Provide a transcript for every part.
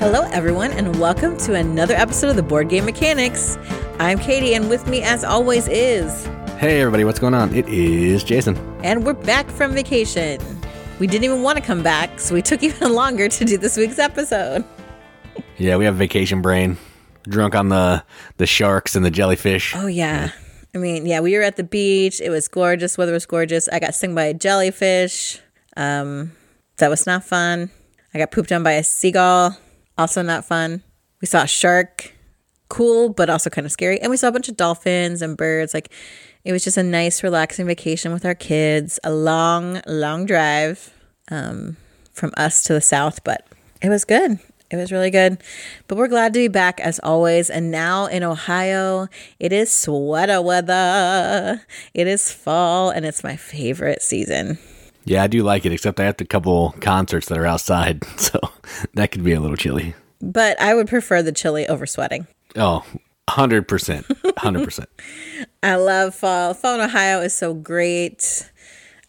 Hello, everyone, and welcome to another episode of the Board Game Mechanics. I'm Katie, and with me, as always, is. Hey, everybody, what's going on? It is Jason. And we're back from vacation. We didn't even want to come back, so we took even longer to do this week's episode. Yeah, we have vacation brain. Drunk on the the sharks and the jellyfish. Oh yeah. I mean, yeah, we were at the beach. It was gorgeous. Weather was gorgeous. I got stung by a jellyfish. Um, that was not fun. I got pooped on by a seagull. Also not fun. We saw a shark. Cool, but also kind of scary. And we saw a bunch of dolphins and birds. Like, it was just a nice, relaxing vacation with our kids. A long, long drive um, from us to the south, but it was good. It was really good. But we're glad to be back as always. And now in Ohio, it is sweater weather. It is fall and it's my favorite season. Yeah, I do like it, except I have a couple concerts that are outside, so that could be a little chilly. But I would prefer the chilly over sweating. Oh, 100%. 100%. I love fall. Fall in Ohio is so great.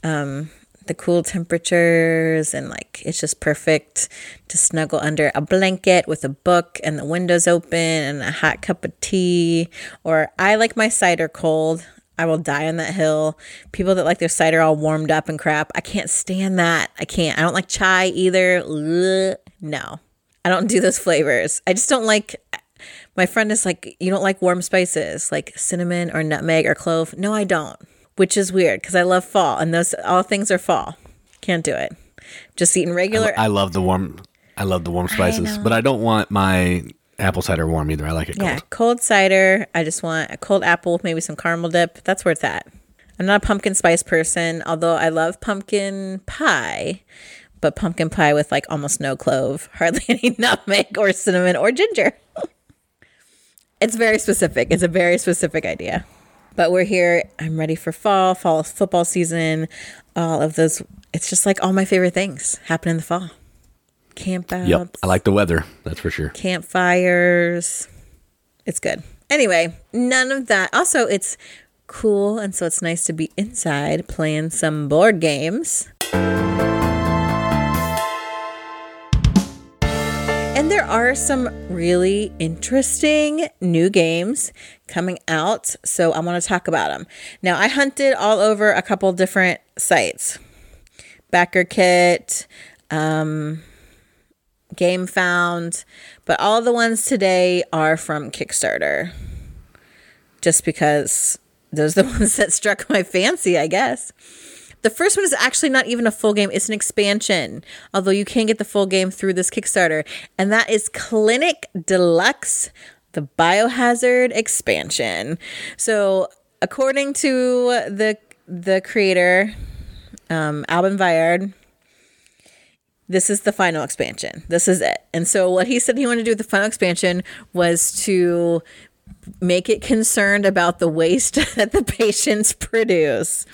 Um, the cool temperatures and like it's just perfect to snuggle under a blanket with a book and the windows open and a hot cup of tea or I like my cider cold. I will die on that hill. People that like their cider all warmed up and crap, I can't stand that. I can't. I don't like chai either. Ugh, no. I don't do those flavors. I just don't like my friend is like, you don't like warm spices like cinnamon or nutmeg or clove. No, I don't which is weird because I love fall and those all things are fall. Can't do it. Just eating regular. I, I love the warm. I love the warm spices, I but I don't want my apple cider warm either. I like it cold. Yeah, cold cider. I just want a cold apple with maybe some caramel dip. That's where it's at. I'm not a pumpkin spice person, although I love pumpkin pie, but pumpkin pie with like almost no clove, hardly any nutmeg or cinnamon or ginger. it's very specific. It's a very specific idea. But we're here. I'm ready for fall, fall football season, all of those. It's just like all my favorite things happen in the fall. Campouts. Yep. I like the weather. That's for sure. Campfires. It's good. Anyway, none of that. Also, it's cool. And so it's nice to be inside playing some board games. And there are some really interesting new games coming out. So I want to talk about them. Now, I hunted all over a couple different sites Backer Kit, um, Game Found, but all the ones today are from Kickstarter. Just because those are the ones that struck my fancy, I guess. The first one is actually not even a full game, it's an expansion, although you can get the full game through this Kickstarter. And that is Clinic Deluxe, the Biohazard expansion. So, according to the the creator, um, Alban Viard, this is the final expansion. This is it. And so, what he said he wanted to do with the final expansion was to make it concerned about the waste that the patients produce.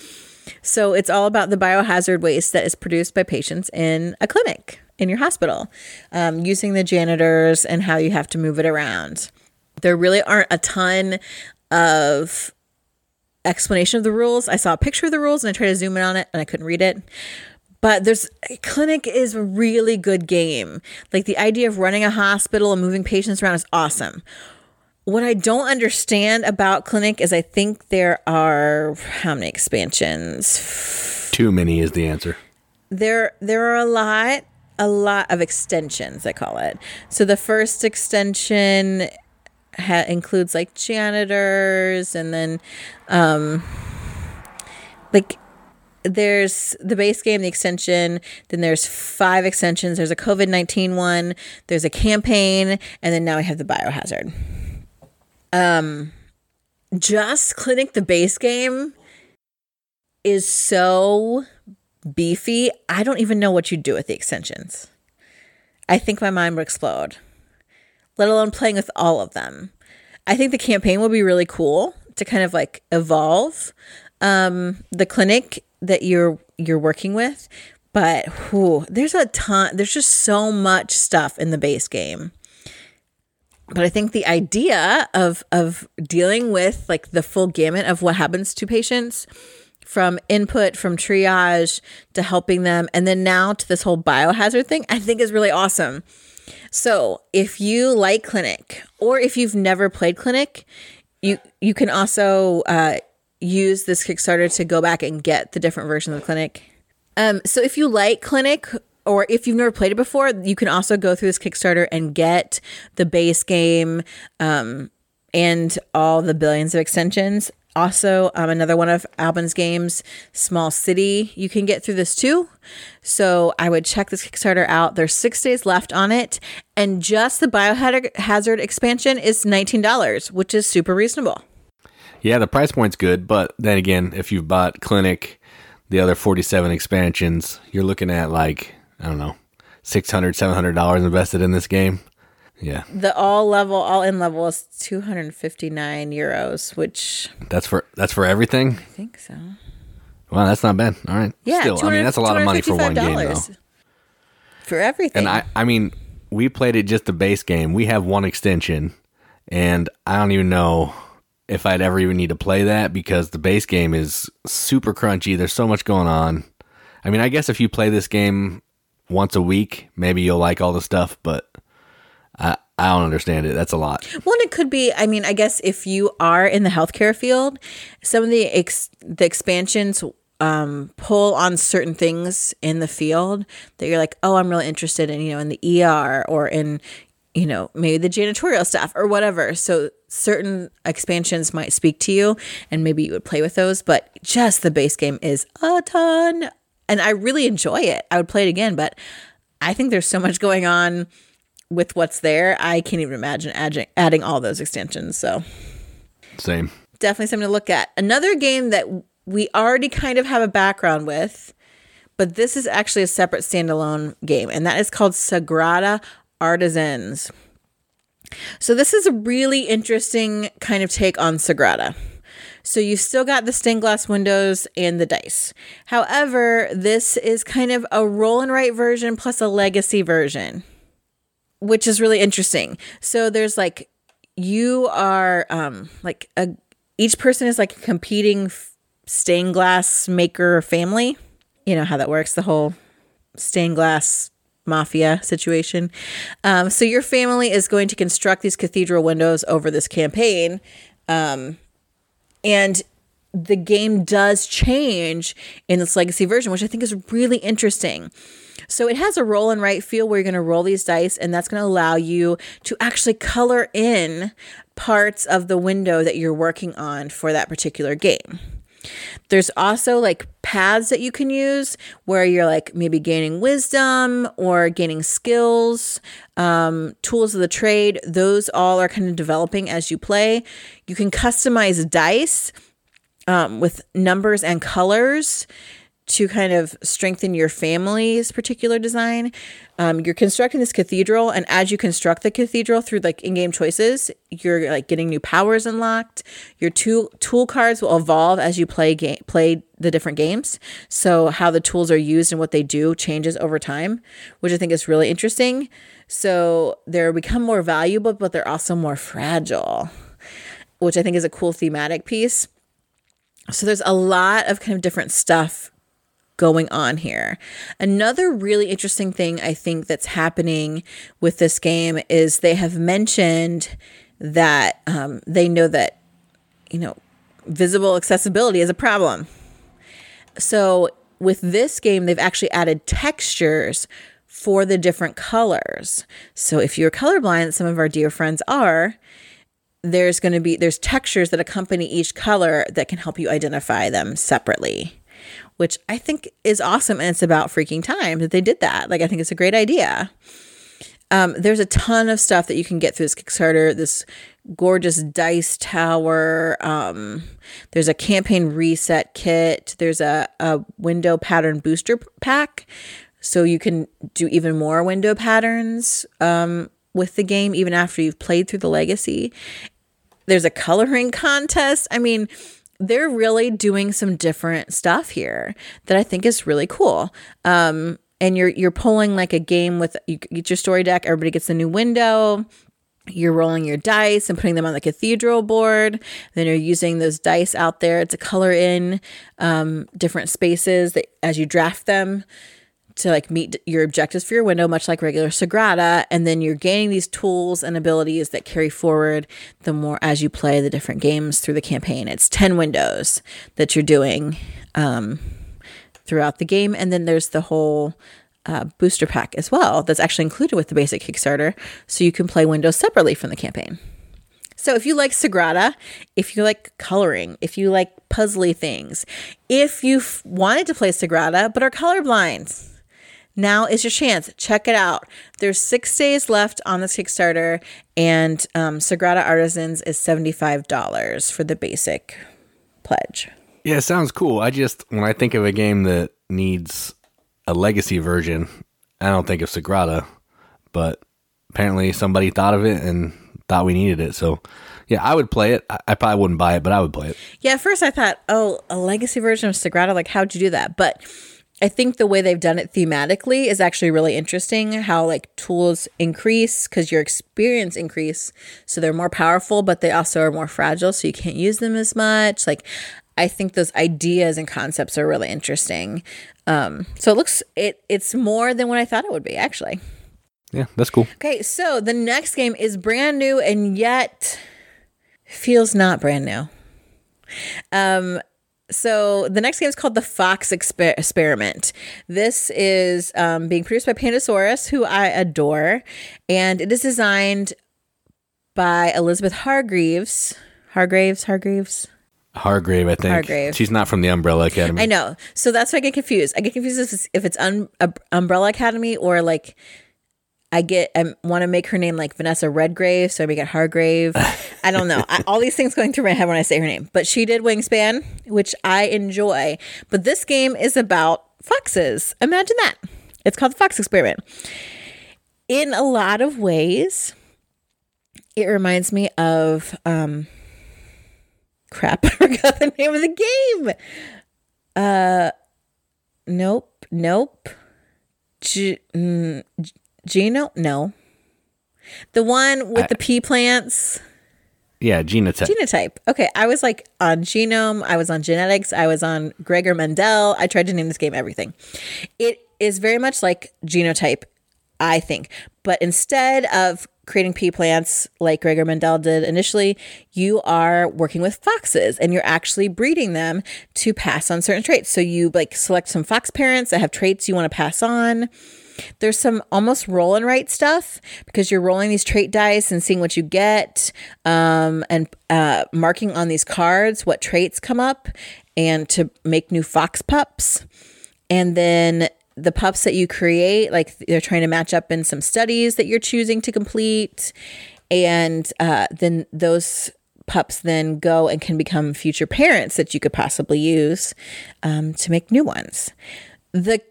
So it's all about the biohazard waste that is produced by patients in a clinic in your hospital, um, using the janitors and how you have to move it around. There really aren't a ton of explanation of the rules. I saw a picture of the rules and I tried to zoom in on it and I couldn't read it. But there's clinic is a really good game. Like the idea of running a hospital and moving patients around is awesome. What I don't understand about Clinic is I think there are how many expansions? Too many is the answer. There there are a lot a lot of extensions, I call it. So the first extension ha- includes like janitors and then um like there's the base game, the extension, then there's five extensions. There's a COVID 19 one, there's a campaign, and then now we have the biohazard. Um, just Clinic the base game is so beefy. I don't even know what you'd do with the extensions. I think my mind would explode, let alone playing with all of them. I think the campaign will be really cool to kind of like evolve um, the clinic that you're you're working with, but whew, there's a ton. There's just so much stuff in the base game but I think the idea of of dealing with like the full gamut of what happens to patients from input from triage to helping them and then now to this whole biohazard thing I think is really awesome. So, if you like Clinic or if you've never played Clinic, you you can also uh, use this Kickstarter to go back and get the different versions of Clinic. Um, so, if you like Clinic or if you've never played it before, you can also go through this Kickstarter and get the base game um, and all the billions of extensions. Also, um, another one of Alban's games, Small City, you can get through this too. So I would check this Kickstarter out. There's six days left on it, and just the Biohazard expansion is $19, which is super reasonable. Yeah, the price point's good, but then again, if you've bought Clinic, the other 47 expansions, you're looking at like, I don't know, $600, $700 invested in this game. Yeah. The all level, all in level is 259 euros, which That's for that's for everything. I think so. Wow, that's not bad. All right. Yeah, Still, I mean, that's a lot of money for one game, though. $255 For everything. And I, I mean, we played it just the base game. We have one extension, and I don't even know if I'd ever even need to play that because the base game is super crunchy. There's so much going on. I mean, I guess if you play this game once a week, maybe you'll like all the stuff, but I, I don't understand it. That's a lot. Well, it could be. I mean, I guess if you are in the healthcare field, some of the ex, the expansions um, pull on certain things in the field that you're like, oh, I'm really interested in, you know, in the ER or in, you know, maybe the janitorial staff or whatever. So certain expansions might speak to you, and maybe you would play with those. But just the base game is a ton, and I really enjoy it. I would play it again, but I think there's so much going on with what's there, I can't even imagine adding, adding all those extensions. So, Same. definitely something to look at. Another game that we already kind of have a background with, but this is actually a separate standalone game, and that is called Sagrada Artisans. So, this is a really interesting kind of take on Sagrada. So, you've still got the stained glass windows and the dice. However, this is kind of a roll and write version plus a legacy version which is really interesting. So there's like you are um like a each person is like a competing stained glass maker family. You know how that works, the whole stained glass mafia situation. Um, so your family is going to construct these cathedral windows over this campaign. Um, and the game does change in this legacy version, which I think is really interesting. So it has a roll and write feel where you're going to roll these dice, and that's going to allow you to actually color in parts of the window that you're working on for that particular game. There's also like paths that you can use where you're like maybe gaining wisdom or gaining skills, um, tools of the trade. Those all are kind of developing as you play. You can customize dice um, with numbers and colors to kind of strengthen your family's particular design. Um, you're constructing this cathedral, and as you construct the cathedral through like in-game choices, you're like getting new powers unlocked. Your tool tool cards will evolve as you play game play the different games. So how the tools are used and what they do changes over time, which I think is really interesting. So they're become more valuable, but they're also more fragile, which I think is a cool thematic piece. So there's a lot of kind of different stuff going on here. Another really interesting thing I think that's happening with this game is they have mentioned that um, they know that, you know, visible accessibility is a problem. So with this game, they've actually added textures for the different colors. So if you're colorblind, some of our dear friends are, there's going to be there's textures that accompany each color that can help you identify them separately which I think is awesome. And it's about freaking time that they did that. Like, I think it's a great idea. Um, there's a ton of stuff that you can get through this Kickstarter. This gorgeous dice tower. Um, there's a campaign reset kit. There's a, a window pattern booster pack. So you can do even more window patterns um, with the game, even after you've played through the legacy. There's a coloring contest. I mean, they're really doing some different stuff here that I think is really cool. Um, and you're you're pulling like a game with you get your story deck. Everybody gets a new window. You're rolling your dice and putting them on the cathedral board. Then you're using those dice out there to color in um, different spaces that, as you draft them to like meet your objectives for your window, much like regular Sagrada, and then you're gaining these tools and abilities that carry forward the more as you play the different games through the campaign. It's ten windows that you're doing um, throughout the game, and then there's the whole uh, booster pack as well that's actually included with the basic Kickstarter, so you can play windows separately from the campaign. So if you like Sagrada, if you like coloring, if you like puzzly things, if you wanted to play Sagrada but are colorblind, now is your chance. Check it out. There's six days left on this Kickstarter, and um, Sagrada Artisans is $75 for the basic pledge. Yeah, sounds cool. I just, when I think of a game that needs a legacy version, I don't think of Sagrada, but apparently somebody thought of it and thought we needed it. So, yeah, I would play it. I, I probably wouldn't buy it, but I would play it. Yeah, at first I thought, oh, a legacy version of Sagrada, like how'd you do that? But I think the way they've done it thematically is actually really interesting. How like tools increase because your experience increase, so they're more powerful, but they also are more fragile, so you can't use them as much. Like I think those ideas and concepts are really interesting. Um, so it looks it it's more than what I thought it would be actually. Yeah, that's cool. Okay, so the next game is brand new and yet feels not brand new. Um, so the next game is called the Fox Exper- Experiment. This is um, being produced by Pandasaurus, who I adore, and it is designed by Elizabeth Hargreaves. Hargraves, Hargreaves. Hargrave, I think. Hargrave. She's not from the Umbrella Academy. I know, so that's why I get confused. I get confused if it's, if it's un- uh, Umbrella Academy or like I get I want to make her name like Vanessa Redgrave, so I make it Hargrave. I don't know. I, all these things going through my head when I say her name. But she did Wingspan, which I enjoy. But this game is about foxes. Imagine that. It's called the Fox Experiment. In a lot of ways, it reminds me of um crap, I forgot the name of the game. Uh nope, nope. G- mm, Geno? No. The one with I- the pea plants. Yeah, genotype. Genotype. Okay, I was like on genome, I was on genetics, I was on Gregor Mendel. I tried to name this game everything. It is very much like genotype, I think. But instead of creating pea plants like Gregor Mendel did initially, you are working with foxes and you're actually breeding them to pass on certain traits. So you like select some fox parents that have traits you want to pass on. There's some almost roll and write stuff because you're rolling these trait dice and seeing what you get, um, and uh, marking on these cards what traits come up, and to make new fox pups. And then the pups that you create, like they're trying to match up in some studies that you're choosing to complete. And uh, then those pups then go and can become future parents that you could possibly use um, to make new ones. The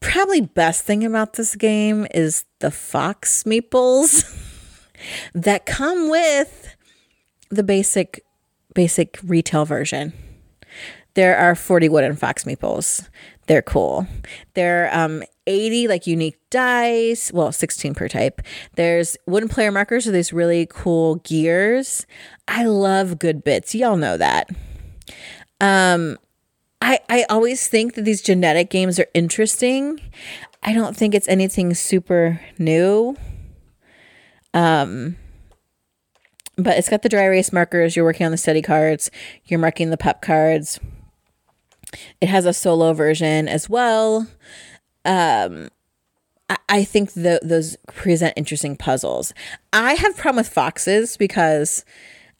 probably best thing about this game is the fox meeples that come with the basic basic retail version. There are 40 wooden fox meeples. They're cool. They're um 80 like unique dice, well 16 per type. There's wooden player markers with these really cool gears. I love good bits. Y'all know that. Um I, I always think that these genetic games are interesting. I don't think it's anything super new. Um, but it's got the dry erase markers. You're working on the study cards. You're marking the pup cards. It has a solo version as well. Um, I, I think the, those present interesting puzzles. I have problem with foxes because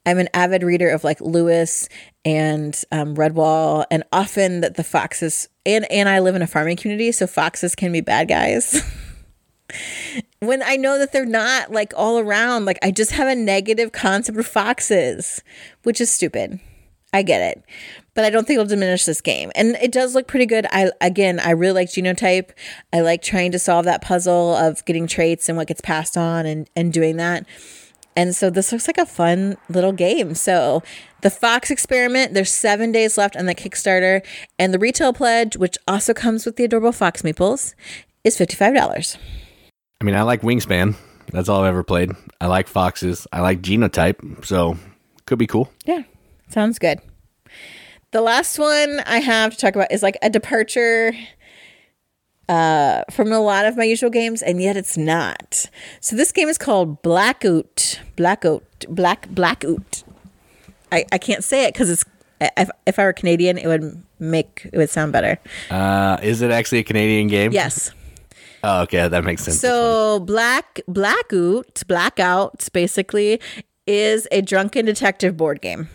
I'm an avid reader of like Lewis and um, Redwall, and often that the foxes and and I live in a farming community, so foxes can be bad guys. when I know that they're not like all around, like I just have a negative concept of foxes, which is stupid. I get it, but I don't think it'll diminish this game. And it does look pretty good. I again, I really like genotype. I like trying to solve that puzzle of getting traits and what gets passed on and and doing that. And so this looks like a fun little game. So the Fox experiment, there's seven days left on the Kickstarter, and the retail pledge, which also comes with the adorable Fox Meeples, is $55. I mean, I like Wingspan. That's all I've ever played. I like foxes. I like genotype. So could be cool. Yeah, sounds good. The last one I have to talk about is like a departure uh, from a lot of my usual games, and yet it's not. So this game is called Blackout. Blackout. Black Blackout. I, I can't say it because it's if, if I were Canadian, it would make it would sound better. Uh, is it actually a Canadian game? Yes. Oh, okay, that makes sense. So black blackout blackout basically is a drunken detective board game.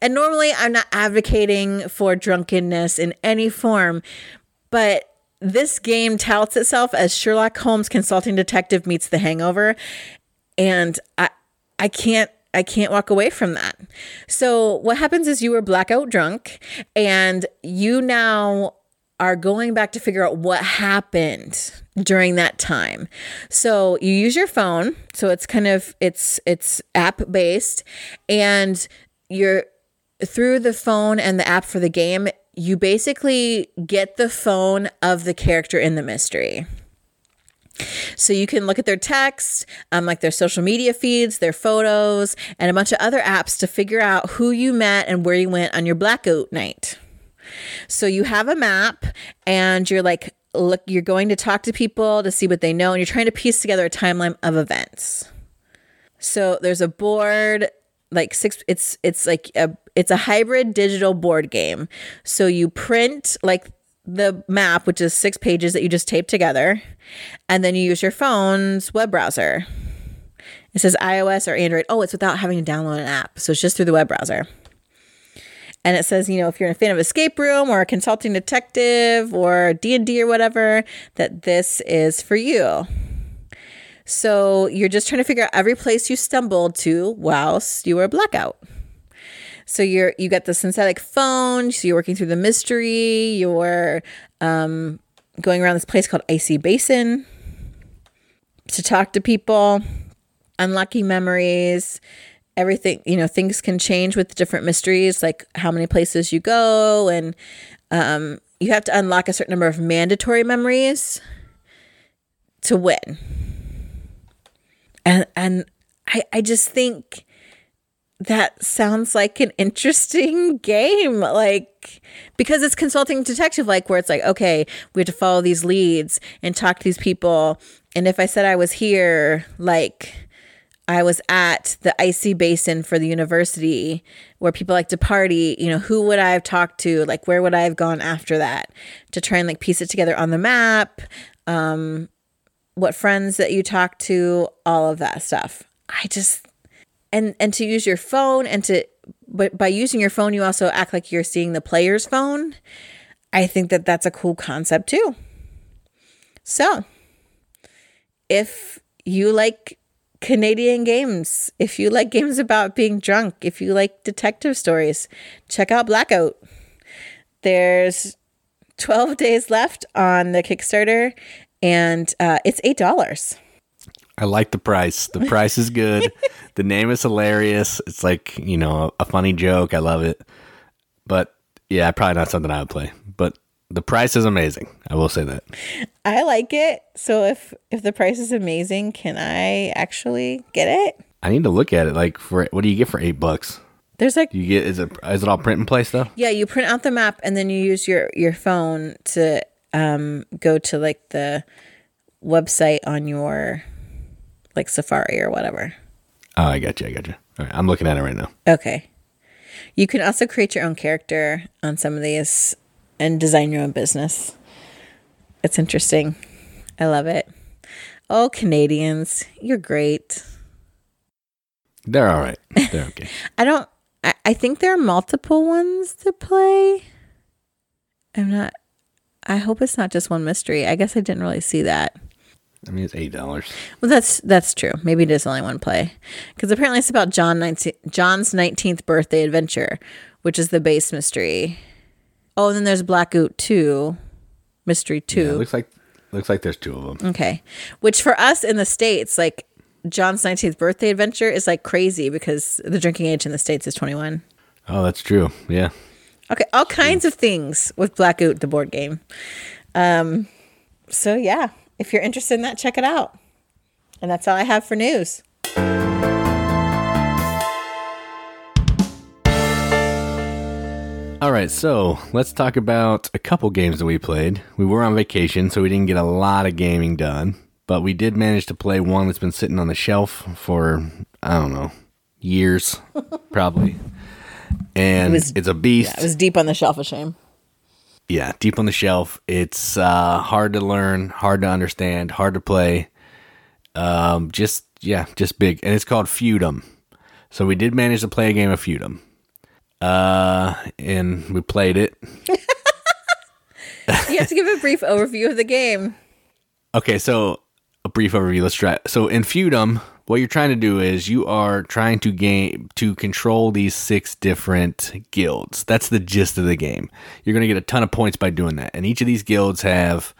And normally I'm not advocating for drunkenness in any form, but this game touts itself as Sherlock Holmes consulting detective meets the hangover. And I I can't I can't walk away from that. So what happens is you were blackout drunk and you now are going back to figure out what happened during that time. So you use your phone, so it's kind of it's it's app based and you're through the phone and the app for the game, you basically get the phone of the character in the mystery. So you can look at their text, um, like their social media feeds, their photos, and a bunch of other apps to figure out who you met and where you went on your blackout night. So you have a map and you're like, look, you're going to talk to people to see what they know, and you're trying to piece together a timeline of events. So there's a board like six it's it's like a it's a hybrid digital board game. So you print like the map, which is six pages that you just tape together, and then you use your phone's web browser. It says iOS or Android. Oh, it's without having to download an app. So it's just through the web browser. And it says, you know, if you're a fan of escape room or a consulting detective or D&D or whatever, that this is for you. So you're just trying to figure out every place you stumbled to whilst you were blackout. So you're you got the synthetic phone. So you're working through the mystery. You're um, going around this place called Icy Basin to talk to people, unlucky memories. Everything you know, things can change with different mysteries, like how many places you go, and um, you have to unlock a certain number of mandatory memories to win. And and I I just think that sounds like an interesting game like because it's consulting detective like where it's like okay we have to follow these leads and talk to these people. And if i said i was here like i was at the icy basin for the university where people like to party you know who would i have talked to? Like where would i have gone after that? To try and like piece it together on the map um what friends that you talk to all of that stuff. I just and and to use your phone and to but by using your phone you also act like you're seeing the player's phone. I think that that's a cool concept too. So if you like canadian games if you like games about being drunk if you like detective stories check out blackout. There's 12 days left on the kickstarter and uh, it's eight dollars I like the price. The price is good. the name is hilarious. It's like, you know, a funny joke. I love it. But yeah, probably not something I would play. But the price is amazing. I will say that. I like it. So if if the price is amazing, can I actually get it? I need to look at it. Like for what do you get for eight bucks? There's like You get is it is it all print and place stuff? yeah, you print out the map and then you use your your phone to um go to like the website on your like Safari or whatever. Oh, I got you. I got you. All right, I'm looking at it right now. Okay. You can also create your own character on some of these and design your own business. It's interesting. I love it. Oh, Canadians, you're great. They're all right. They're okay. I don't, I, I think there are multiple ones to play. I'm not, I hope it's not just one mystery. I guess I didn't really see that. I mean, it's eight dollars. Well, that's that's true. Maybe it is only one play, because apparently it's about John 19, John's nineteenth birthday adventure, which is the base mystery. Oh, and then there's Black Blackout Two, Mystery Two. Yeah, it looks like looks like there's two of them. Okay, which for us in the states, like John's nineteenth birthday adventure, is like crazy because the drinking age in the states is twenty one. Oh, that's true. Yeah. Okay, all kinds of things with Black Blackout, the board game. Um, so yeah, if you're interested in that, check it out. And that's all I have for news. All right, so let's talk about a couple games that we played. We were on vacation, so we didn't get a lot of gaming done, but we did manage to play one that's been sitting on the shelf for, I don't know, years, probably. And was- it's a beast. It was deep on the shelf of shame. Yeah, deep on the shelf. It's uh, hard to learn, hard to understand, hard to play. Um, just yeah, just big, and it's called Feudum. So we did manage to play a game of Feudum, uh, and we played it. You have to give a brief overview of the game. Okay, so a brief overview. Let's try. So in Feudum, what you're trying to do is you are trying to gain to control these six different guilds. That's the gist of the game. You're going to get a ton of points by doing that, and each of these guilds have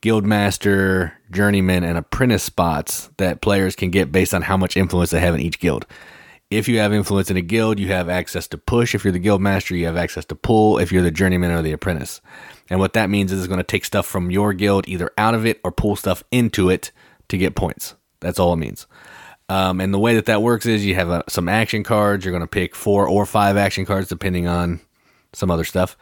guild master, journeyman, and apprentice spots that players can get based on how much influence they have in each guild. If you have influence in a guild, you have access to push. If you're the guild master, you have access to pull. If you're the journeyman or the apprentice. And what that means is it's going to take stuff from your guild either out of it or pull stuff into it to get points. That's all it means. Um, and the way that that works is you have uh, some action cards. You're going to pick four or five action cards depending on some other stuff.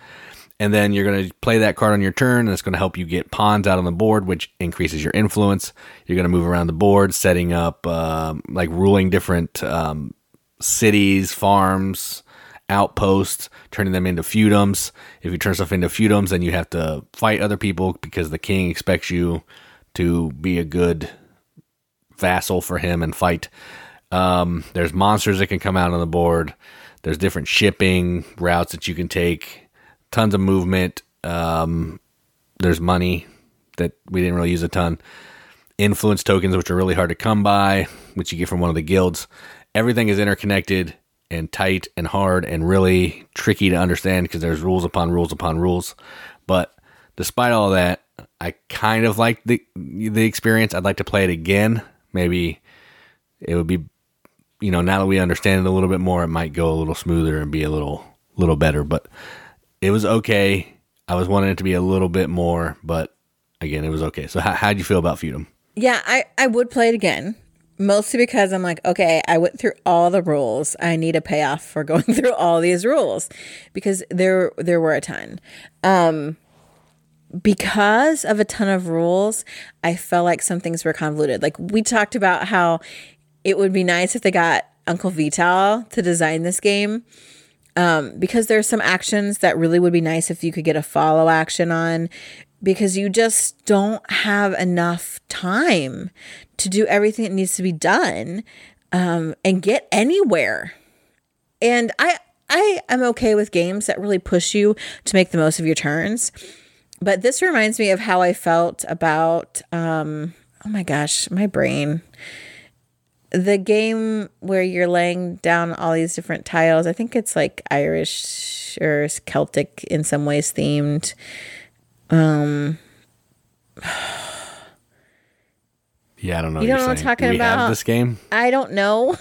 And then you're going to play that card on your turn, and it's going to help you get pawns out on the board, which increases your influence. You're going to move around the board, setting up, um, like ruling different um, cities, farms, outposts, turning them into feudums. If you turn stuff into feudums, then you have to fight other people because the king expects you to be a good vassal for him and fight. Um, there's monsters that can come out on the board. There's different shipping routes that you can take. Tons of movement. Um, there's money that we didn't really use a ton. Influence tokens, which are really hard to come by, which you get from one of the guilds. Everything is interconnected and tight and hard and really tricky to understand because there's rules upon rules upon rules. But despite all that, I kind of like the the experience. I'd like to play it again. Maybe it would be, you know, now that we understand it a little bit more, it might go a little smoother and be a little little better. But it was okay. I was wanting it to be a little bit more, but again, it was okay. So how how'd you feel about Feudum? Yeah, I, I would play it again. Mostly because I'm like, okay, I went through all the rules. I need a payoff for going through all these rules because there there were a ton. Um because of a ton of rules, I felt like some things were convoluted. Like we talked about how it would be nice if they got Uncle Vital to design this game. Um, because there's some actions that really would be nice if you could get a follow action on because you just don't have enough time to do everything that needs to be done um, and get anywhere. And I I am okay with games that really push you to make the most of your turns. But this reminds me of how I felt about um oh my gosh, my brain. The game where you're laying down all these different tiles. I think it's like Irish or Celtic in some ways themed. Yeah, I don't know. You don't you're know what I'm talking Do about? Have this game? I don't know.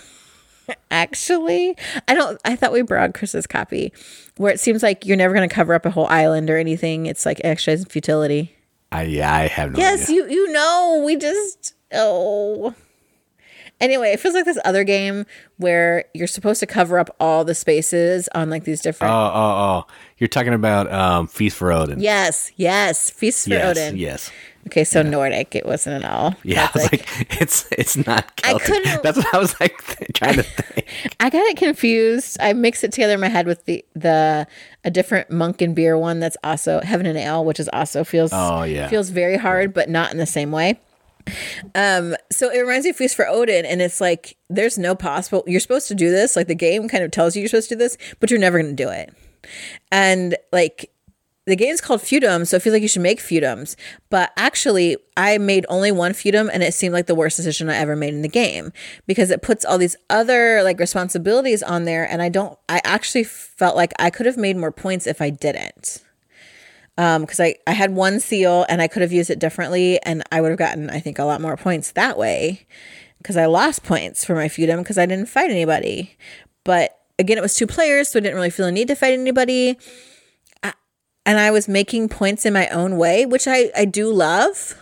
Actually, I don't. I thought we brought Chris's copy, where it seems like you're never going to cover up a whole island or anything. It's like exercise in futility. I yeah, I have no Yes, idea. you you know. We just oh. Anyway, it feels like this other game where you're supposed to cover up all the spaces on like these different. Oh, oh, oh! You're talking about um, Feast for Odin. yes, yes, feast for yes, Odin. yes. Okay, so Nordic, it wasn't at all. Yeah, I was like, it's it's not I couldn't- That's what I was like trying to think. I got it confused. I mixed it together in my head with the the a different monk and beer one that's also heaven and ale, which is also feels Oh, yeah. feels very hard, but not in the same way. Um, so it reminds me of Feast for Odin, and it's like there's no possible you're supposed to do this. Like the game kind of tells you you're supposed to do this, but you're never gonna do it. And like the game's called Feudum, so it feels like you should make Feudums. But actually, I made only one Feudum, and it seemed like the worst decision I ever made in the game because it puts all these other like responsibilities on there, and I don't. I actually felt like I could have made more points if I didn't. Um, because I I had one seal and I could have used it differently, and I would have gotten I think a lot more points that way. Because I lost points for my Feudum because I didn't fight anybody. But again, it was two players, so I didn't really feel a need to fight anybody and I was making points in my own way, which I, I do love,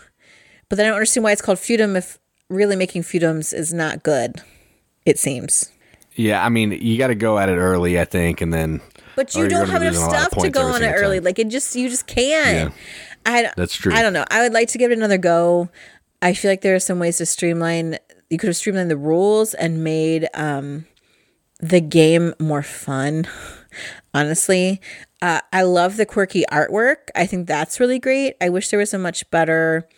but then I don't understand why it's called feudum if really making feudums is not good, it seems. Yeah, I mean, you got to go at it early, I think, and then. But you or don't have enough losing a lot of stuff to go on it early. time. Like it just you just can't. I That's true. I don't know. I would like to give it another go. I feel like there are some ways to streamline. You could have streamlined the rules and made um, the game more fun. Honestly, uh, I love the quirky artwork. I think that's really great. I wish there was a much better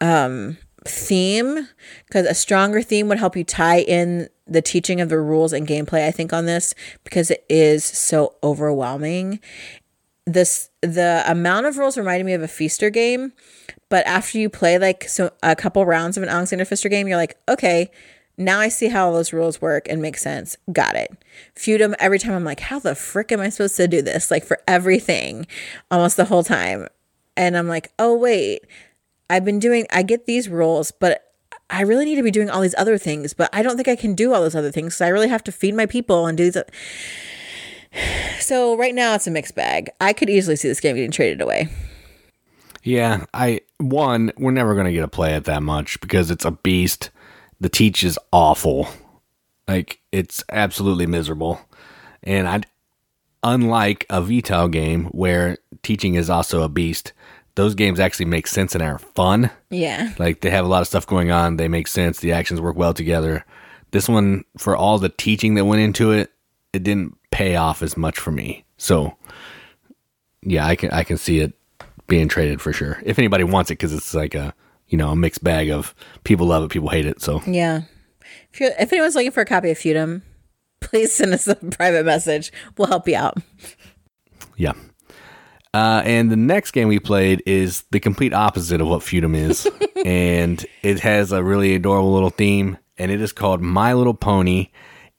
um, theme because a stronger theme would help you tie in the teaching of the rules and gameplay. I think on this because it is so overwhelming. This the amount of rules reminded me of a Pfister game, but after you play like so a couple rounds of an Alexander Pfister game, you're like, okay, now I see how all those rules work and make sense. Got it. Feudum, every time I'm like, how the frick am I supposed to do this? Like for everything, almost the whole time. And I'm like, oh, wait, I've been doing, I get these roles, but I really need to be doing all these other things, but I don't think I can do all those other things. So I really have to feed my people and do these. So right now it's a mixed bag. I could easily see this game getting traded away. Yeah, I one we're never gonna get to play it that much because it's a beast. The teach is awful, like it's absolutely miserable, and I, unlike a Vital game where teaching is also a beast, those games actually make sense and are fun. Yeah. Like they have a lot of stuff going on. They make sense. The actions work well together. This one, for all the teaching that went into it, it didn't pay off as much for me. So, yeah, I can I can see it being traded for sure. If anybody wants it, because it's like a you know a mixed bag of people love it, people hate it. So Yeah. If, you're, if anyone's looking for a copy of Feudum, please send us a private message. We'll help you out. yeah. Uh, and the next game we played is the complete opposite of what Feudum is, and it has a really adorable little theme, and it is called My Little Pony: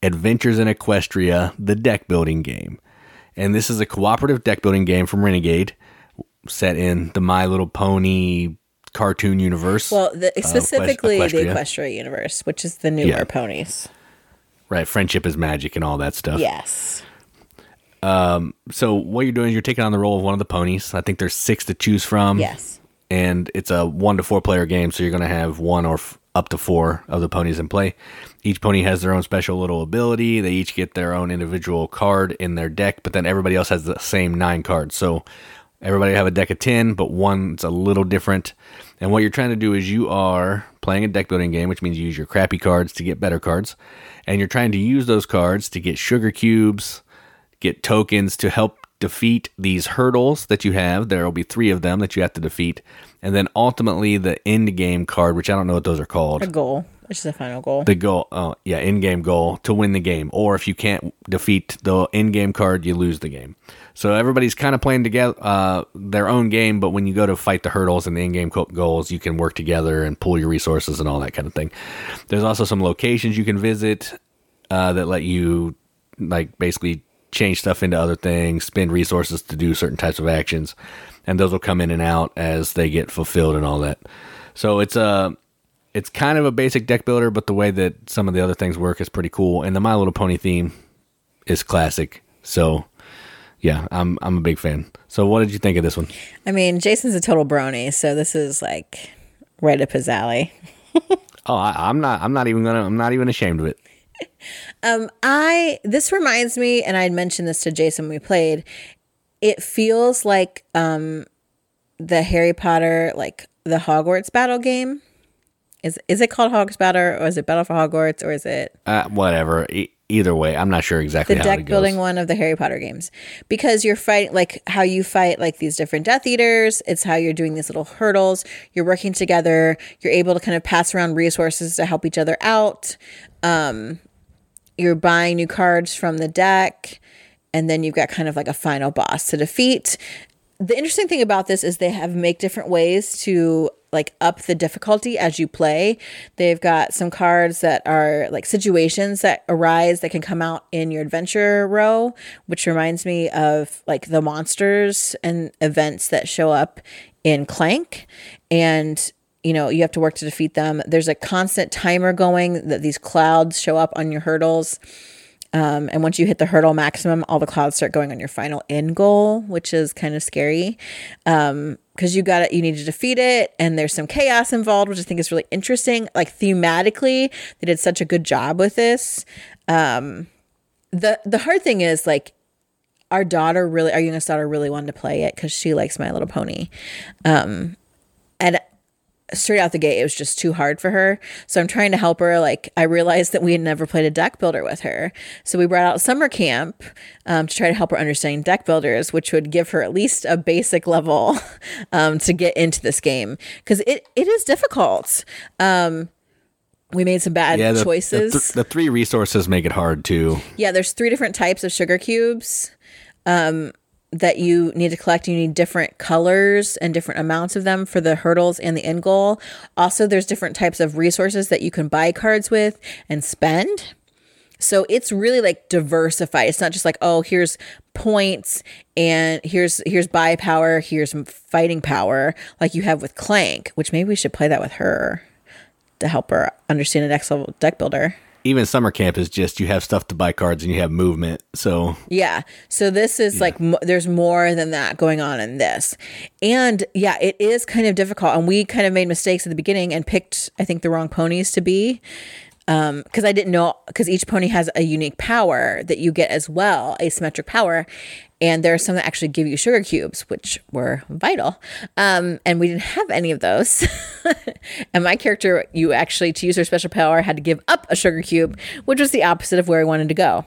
Adventures in Equestria, the deck building game. And this is a cooperative deck building game from Renegade, set in the My Little Pony cartoon universe. Well, the, specifically the Equestria. Equestria universe, which is the newer Yeah. ponies. right, friendship is magic and all that stuff. Yes. Um, so what you're doing is you're taking on the role of one of the ponies. I think there's six to choose from. Yes. and it's a one to four player game, so you're going to have one or f- up to four of the ponies in play. Each pony has their own special little ability. They each get their own individual card in their deck, but then everybody else has the same nine cards. So everybody have a deck of 10, but one's a little different. And what you're trying to do is you are playing a deck building game, which means you use your crappy cards to get better cards. And you're trying to use those cards to get sugar cubes, get tokens to help defeat these hurdles that you have. There will be three of them that you have to defeat. And then ultimately the end game card, which I don't know what those are called. A goal, which is the final goal. The goal, oh, yeah, in game goal to win the game. Or if you can't defeat the in game card, you lose the game. So everybody's kind of playing together uh, their own game, but when you go to fight the hurdles and the in game goals, you can work together and pool your resources and all that kind of thing. There's also some locations you can visit uh, that let you like basically change stuff into other things, spend resources to do certain types of actions, and those will come in and out as they get fulfilled and all that. So it's a it's kind of a basic deck builder, but the way that some of the other things work is pretty cool. And the My Little Pony theme is classic. So yeah, I'm I'm a big fan. So what did you think of this one? I mean, Jason's a total brony, so this is like right up his alley. Oh, I, I'm not I'm not even gonna I'm not even ashamed of it. I this reminds me, and I had mentioned this to Jason when we played. It feels like um the Harry Potter, like the Hogwarts battle game. Is is it called Hogwarts Battle, or is it Battle for Hogwarts, or is it Uh, whatever. E- either way, I'm not sure exactly the how deck building one of the Harry Potter games? Because you're fighting like how you fight like these different Death Eaters. It's how you're doing these little hurdles. You're working together. You're able to kind of pass around resources to help each other out. Um, you're buying new cards from the deck, and then you've got kind of like a final boss to defeat. The interesting thing about this is they have make different ways to like up the difficulty as you play. They've got some cards that are like situations that arise that can come out in your adventure row, which reminds me of like the monsters and events that show up in Clank. And you know, you have to work to defeat them. There's a constant timer going that these clouds show up on your hurdles. Um, and once you hit the hurdle maximum, all the clouds start going on your final end goal, which is kind of scary. Um, because you got it, you need to defeat it, and there's some chaos involved, which I think is really interesting. Like thematically, they did such a good job with this. Um, the the hard thing is like our daughter really, our youngest daughter really wanted to play it because she likes My Little Pony. Um, and straight out the gate, it was just too hard for her. So I'm trying to help her. Like, I realized that we had never played a deck builder with her. So we brought out summer camp um, to try to help her understand deck builders, which would give her at least a basic level um, to get into this game because it, it is difficult. Um, we made some bad Yeah, the, choices. The, th- the three resources make it hard too. Yeah, there's three different types of sugar cubes um, that you need to collect. You need different colors and different amounts of them for the hurdles and the end goal. Also, there's different types of resources that you can buy cards with and spend. So it's really like diversified. It's not just like, oh, here's points and here's here's buy power, here's fighting power, like you have with Clank, which maybe we should play that with her to help her understand an next level deck builder. Even summer camp is just you have stuff to buy cards and you have movement. So Yeah. So this is like m- there's more than that going on in this. And yeah, it is kind of difficult and we kind of made mistakes at the beginning and picked I think the wrong ponies to be um cuz I didn't know cuz each pony has a unique power that you get as well, asymmetric power. And there are some that actually give you sugar cubes, which were vital. Um, and we didn't have any of those. and my character, you actually, to use her special power, had to give up a sugar cube, which was the opposite of where I wanted to go.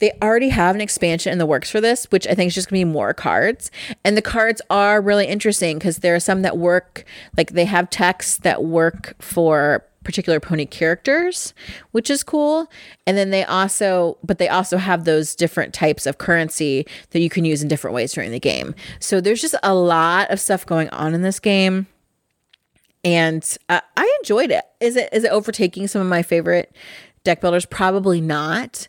They already have an expansion in the works for this, which I think is just gonna be more cards. And the cards are really interesting because there are some that work, like they have texts that work for particular pony characters, which is cool. And then they also, but they also have those different types of currency that you can use in different ways during the game. So there's just a lot of stuff going on in this game and uh, I enjoyed it. Is it is it overtaking some of my favorite deck builders? Probably not,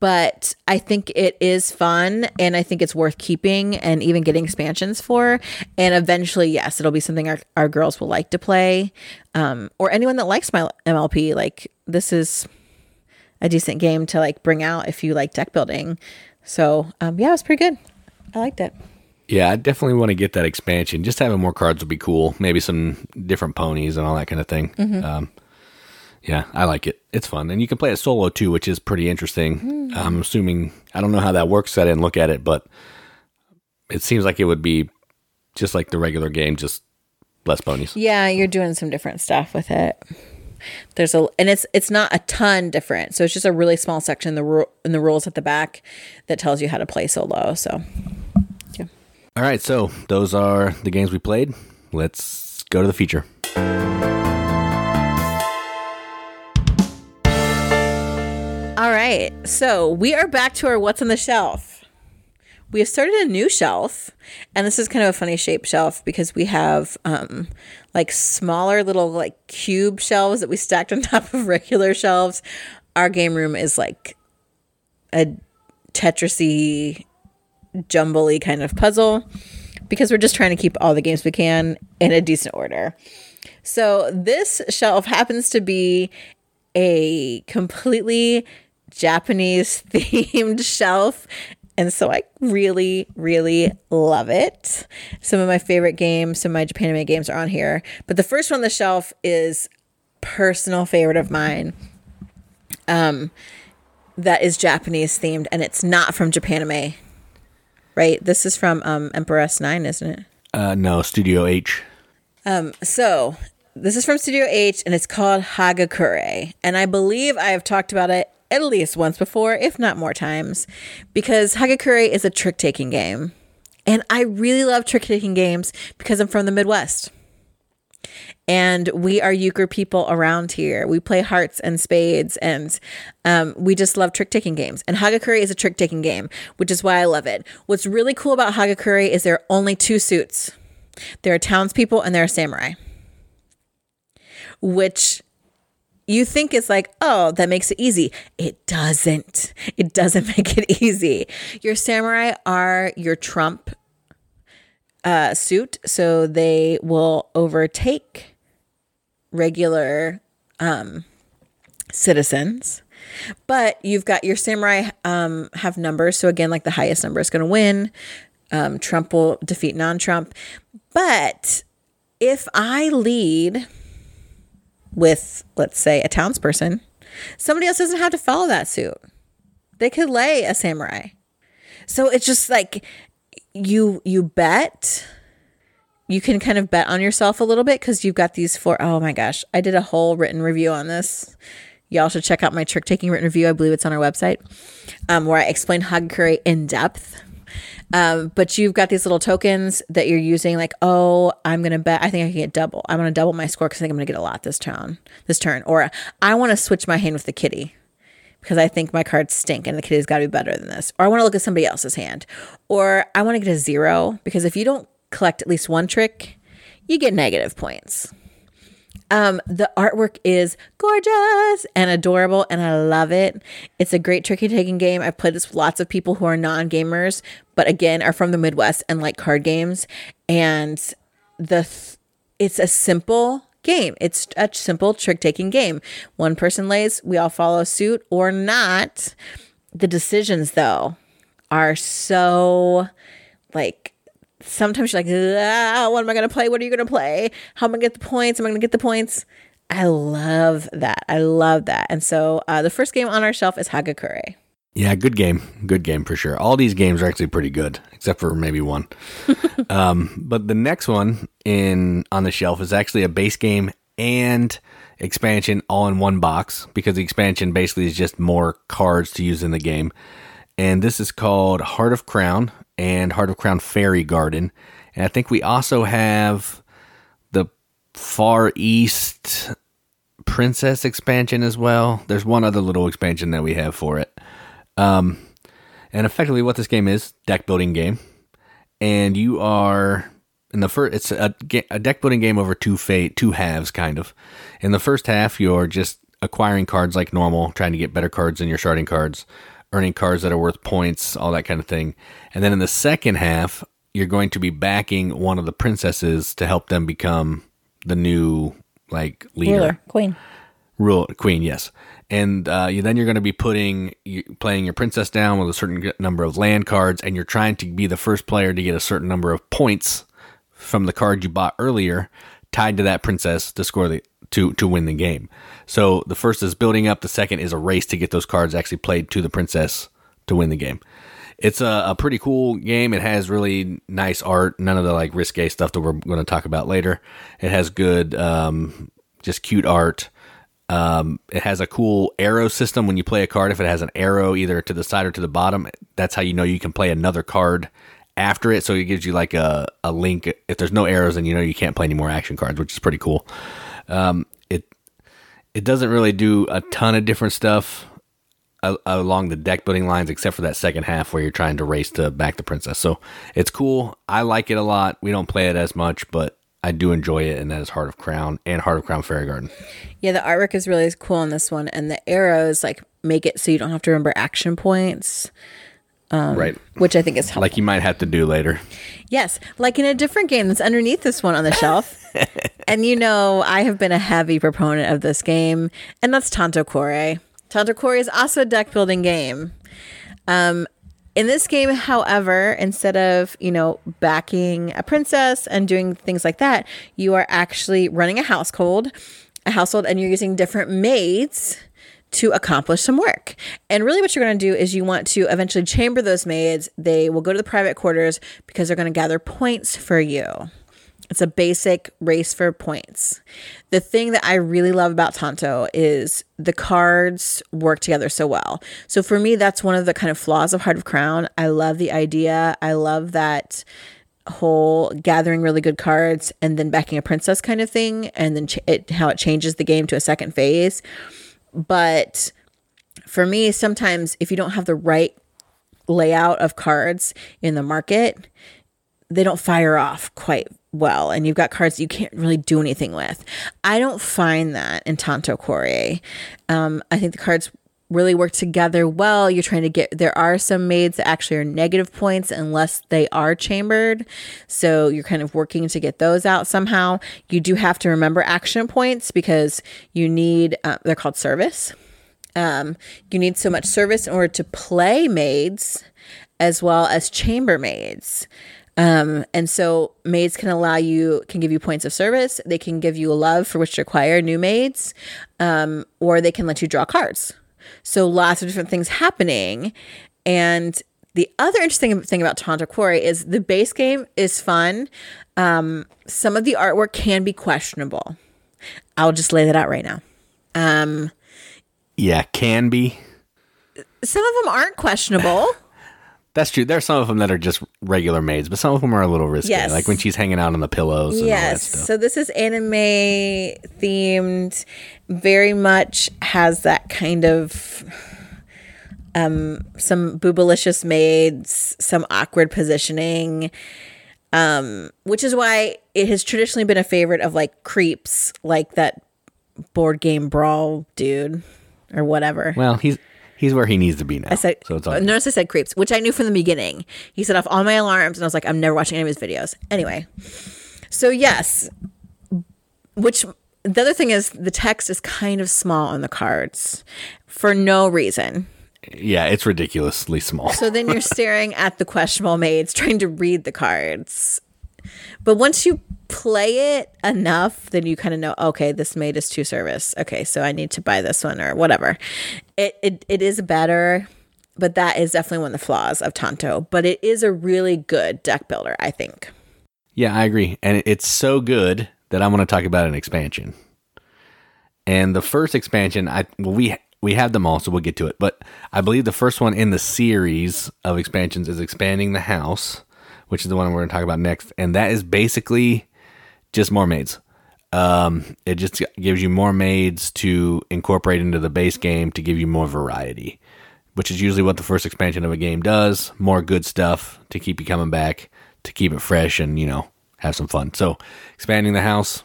but I think it is fun, and I think it's worth keeping and even getting expansions for. And eventually, yes, it'll be something our, our girls will like to play, um, or anyone that likes my MLP. Like this is a decent game to like bring out if you like deck building. So um, yeah, it was pretty good. I liked it. yeah, I definitely want to get that expansion. Just having more cards would be cool. Maybe some different ponies and all that kind of thing. Um, yeah, I like it. It's fun, and you can play it solo too, which is pretty interesting. I'm assuming I don't know how that works. I didn't look at it, but it seems like it would be just like the regular game, just less ponies. Yeah, you're doing some different stuff with it. There's a and it's it's not a ton different. So it's just a really small section in the ru- in the rules at the back that tells you how to play solo. So yeah. All right, so those are the games we played. Let's go to the feature. All right. So we are back to our what's on the shelf. We have started a new shelf, and this is kind of a funny shape shelf because we have um like smaller little like cube shelves that we stacked on top of regular shelves. Our game room is like a Tetrisy jumbly kind of puzzle because we're just trying to keep all the games we can in a decent order. So this shelf happens to be a completely Japanese themed shelf. And so I really, really love it. Some of my favorite games, some of my Japan anime games are on here. But the first one on the shelf is personal favorite of mine. Um that is Japanese themed and it's not from Japan anime. Right? This is from um Emperor S9, isn't it? Uh, no, Studio H. Um, So this is from Studio H and it's called Hagakure. And I believe I have talked about it at least once before, if not more times, because Hagakure is a trick taking game. And I really love trick taking games because I'm from the Midwest. And we are euchre people around here. We play hearts and spades, and um, we just love trick taking games. And Hagakure is a trick taking game, which is why I love it. What's really cool about Hagakure is there are only two suits there are townspeople and there are samurai which you think it's like, oh, that makes it easy. It doesn't. It doesn't make it easy. Your samurai are your trump uh, suit, so they will overtake regular um, citizens. But you've got your samurai um, have numbers, so again, like the highest number is going to win. Um, Trump will defeat non-Trump, but if I lead with, let's say, a townsperson, Somebody else doesn't have to follow that suit. They could lay a samurai. So it's just like you you bet you can kind of bet on yourself a little bit because you've got these four. Oh my gosh, I did a whole written review on this. Y'all should check out my trick taking written review. I believe it's on our website, um, where I explain Hagakure in depth. Um, but you've got these little tokens that you're using, like, oh, I'm gonna bet. I think I can get double. I'm gonna double my score because I think I'm gonna get a lot this turn. This turn, or I want to switch my hand with the kitty because I think my cards stink and the kitty's got to be better than this. Or I want to look at somebody else's hand. Or I want to get a zero because if you don't collect at least one trick, you get negative points. Um, the artwork is gorgeous and adorable, and I love it. It's a great tricky taking game. I've played this with lots of people who are non gamers, but again are from the Midwest and like card games. And the th- it's a simple game. It's a simple trick taking game. One person lays, we all follow suit or not. The decisions though are so like sometimes you're like, ah, what am I going to play? What are you going to play? How am I going to get the points? Am I going to get the points? I love that. I love that. And so uh, the first game on our shelf is Hagakure. Yeah, good game. Good game for sure. All these games are actually pretty good, except for maybe one. um, but the next one in on the shelf is actually a base game and expansion all in one box because the expansion basically is just more cards to use in the game. And this is called Heart of Crown and Heart of Crown Fairy Garden. And I think we also have the Far East Princess expansion as well. There's one other little expansion that we have for it. Um, and effectively, what this game is deck building game, and you are in the first. It's a, a deck building game over two fate, two halves, kind of. In the first half, you're just acquiring cards like normal, trying to get better cards than your starting cards earning cards that are worth points, all that kind of thing. And then in the second half, you're going to be backing one of the princesses to help them become the new like leader, Ruler, queen, rule queen. Yes, and uh, you, then you're going to be putting playing your princess down with a certain number of land cards, and you're trying to be the first player to get a certain number of points from the card you bought earlier tied to that princess to score the to to win the game. So the first is building up. The second is a race to get those cards actually played to the princess to win the game. It's a, a pretty cool game. It has really nice art. None of the like risque stuff that we're going to talk about later. It has good, um, just cute art. Um, it has a cool arrow system when you play a card. If it has an arrow either to the side or to the bottom, that's how you know you can play another card after it. So it gives you like a, a link. If there's no arrows, then you know you can't play any more action cards, which is pretty cool. Um, it it doesn't really do a ton of different stuff along the deck building lines, except for that second half where you're trying to race to back the princess. So it's cool. I like it a lot. We don't play it as much, but I do enjoy it, and that is Heart of Crown and Heart of Crown Fairy Garden. Yeah, the artwork is really cool on this one, and the arrows like make it so you don't have to remember action points. Um, right. Which I think is helpful. Like you might have to do later. Yes. Like in a different game that's underneath this one on the shelf. and you know, I have been a heavy proponent of this game, and that's Tanto Cuore. Tanto Cuore is also a deck building game. Um, in this game, however, instead of, you know, backing a princess and doing things like that, you are actually running a household, a household, and you're using different maids to accomplish some work. And really, what you're going to do is you want to eventually chamber those maids. They will go to the private quarters because they're going to gather points for you. It's a basic race for points. The thing that I really love about Tanto is the cards work together so well. So for me, that's one of the kind of flaws of Heart of Crown. I love the idea. I love that whole gathering really good cards and then backing a princess kind of thing, and then ch- it, how it changes the game to a second phase. But for me, sometimes if you don't have the right layout of cards in the market, they don't fire off quite well and you've got cards you can't really do anything with. I don't find that in Tanto Cuore. Um, I think the cards really work together well. You're trying to get there are some maids that actually are negative points unless they are chambered. So you're kind of working to get those out somehow. You do have to remember action points because you need uh, they're called service. Um, you need so much service in order to play maids as well as chamber maids. Um, and so maids can allow you, can give you points of service. They can give you a love for which to acquire new maids, um, or they can let you draw cards. So lots of different things happening. And the other interesting thing about Tanto Cuore is the base game is fun. Um, some of the artwork can be questionable. I'll just lay that out right now. Um, Yeah, can be. some of them aren't questionable. That's true. There are some of them that are just regular maids, but some of them are a little risky. Yes. Like when she's hanging out on the pillows and all that yes. So this is anime themed, very much has that kind of um some boobalicious maids, some awkward positioning. Um, which is why it has traditionally been a favorite of like creeps, like that board game brawl dude or whatever. Well, he's he's where he needs to be now. I said, so it's all notice I said creeps, which I knew from the beginning. He set off all my alarms, and I was like, I'm never watching any of his videos. Anyway, so yes, which the other thing is the text is kind of small on the cards for no reason. yeah, it's ridiculously small. So then you're staring at the questionable maids trying to read the cards. But once you play it enough, then you kind of know, okay, this maid is two service. Okay, so I need to buy this one or whatever. It it, it is better, but that is definitely one of the flaws of Tanto. But it is a really good deck builder, I think. Yeah, I agree. And it's so good that I want to talk about an expansion. And the first expansion, I we we have them all, so we'll get to it. But I believe the first one in the series of expansions is expanding the house, which is the one we're going to talk about next. And that is basically just more maids. Um, it just gives you more maids to incorporate into the base game to give you more variety, which is usually what the first expansion of a game does. More good stuff to keep you coming back, to keep it fresh, and you know have some fun. So expanding the house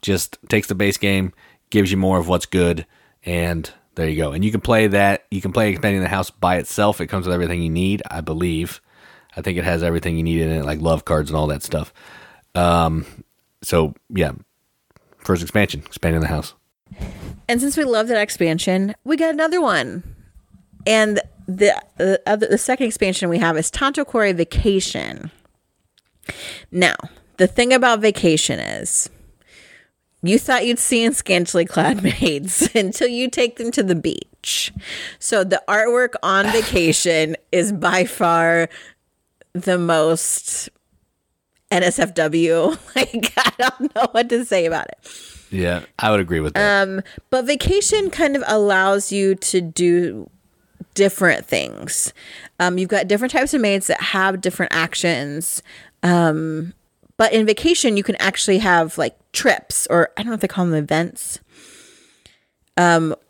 just takes the base game, gives you more of what's good, and there you go. And you can play that. You can play expanding the house by itself. It comes with everything you need, I believe. I think it has everything you need in it, like love cards and all that stuff. Um, so yeah, first expansion, expanding the house. And since we love that expansion, we got another one. And the the, other, the second expansion we have is Tanto Cuore Vacation. Now, the thing about vacation is you thought you'd see in scantily clad maids until you take them to the beach. So the artwork on vacation is by far the most NSFW. Like I don't know what to say about it. Yeah, I would agree with that. Um, but vacation kind of allows you to do different things. Um, you've got different types of maids that have different actions. Um, but in vacation, you can actually have like trips, or I don't know if they call them events,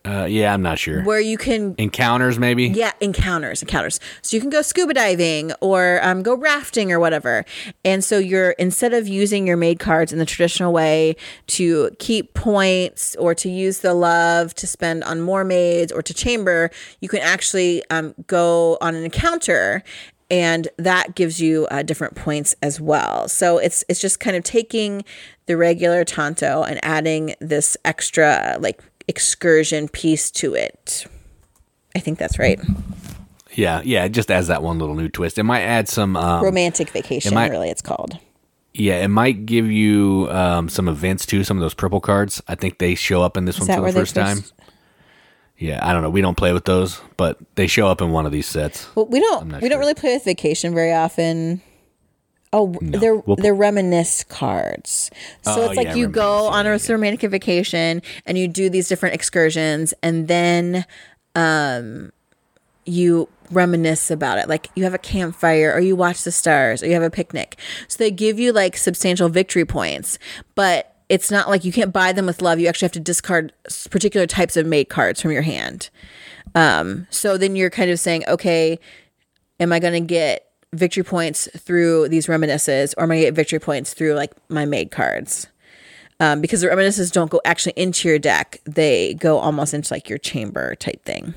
uh, yeah, I'm not sure. where you can Encounters, maybe. Yeah, encounters, encounters. So you can go scuba diving or um, go rafting or whatever. And so you're instead of using your maid cards in the traditional way to keep points or to use the love to spend on more maids or to chamber, you can actually um, go on an encounter. And that gives you uh, different points as well. So it's it's just kind of taking the regular tanto and adding this extra like excursion piece to it. I think that's right. Yeah, yeah. It just adds that one little new twist. It might add some. Um, Romantic vacation, might- really, it's called. yeah, it might give you um, some events too. Some of those purple cards. I think they show up in this one for the they first time. Yeah, I don't know. We don't play with those, but they show up in one of these sets. Well, we don't. We not don't really play with vacation very often. Oh, they're We'll they're reminisce cards. So Oh, it's like yeah, you go on a romantic vacation and you do these different excursions, and then um, you reminisce about it. Like you have a campfire, or you watch the stars, or you have a picnic. So they give you like substantial victory points, but it's not like you can't buy them with love. You actually have to discard particular types of maid cards from your hand. Um, so then you're kind of saying, okay, am I going to get victory points through these reminiscences or am I going to get victory points through like my maid cards? Um, because the reminiscences don't go actually into your deck, they go almost into like your chamber type thing.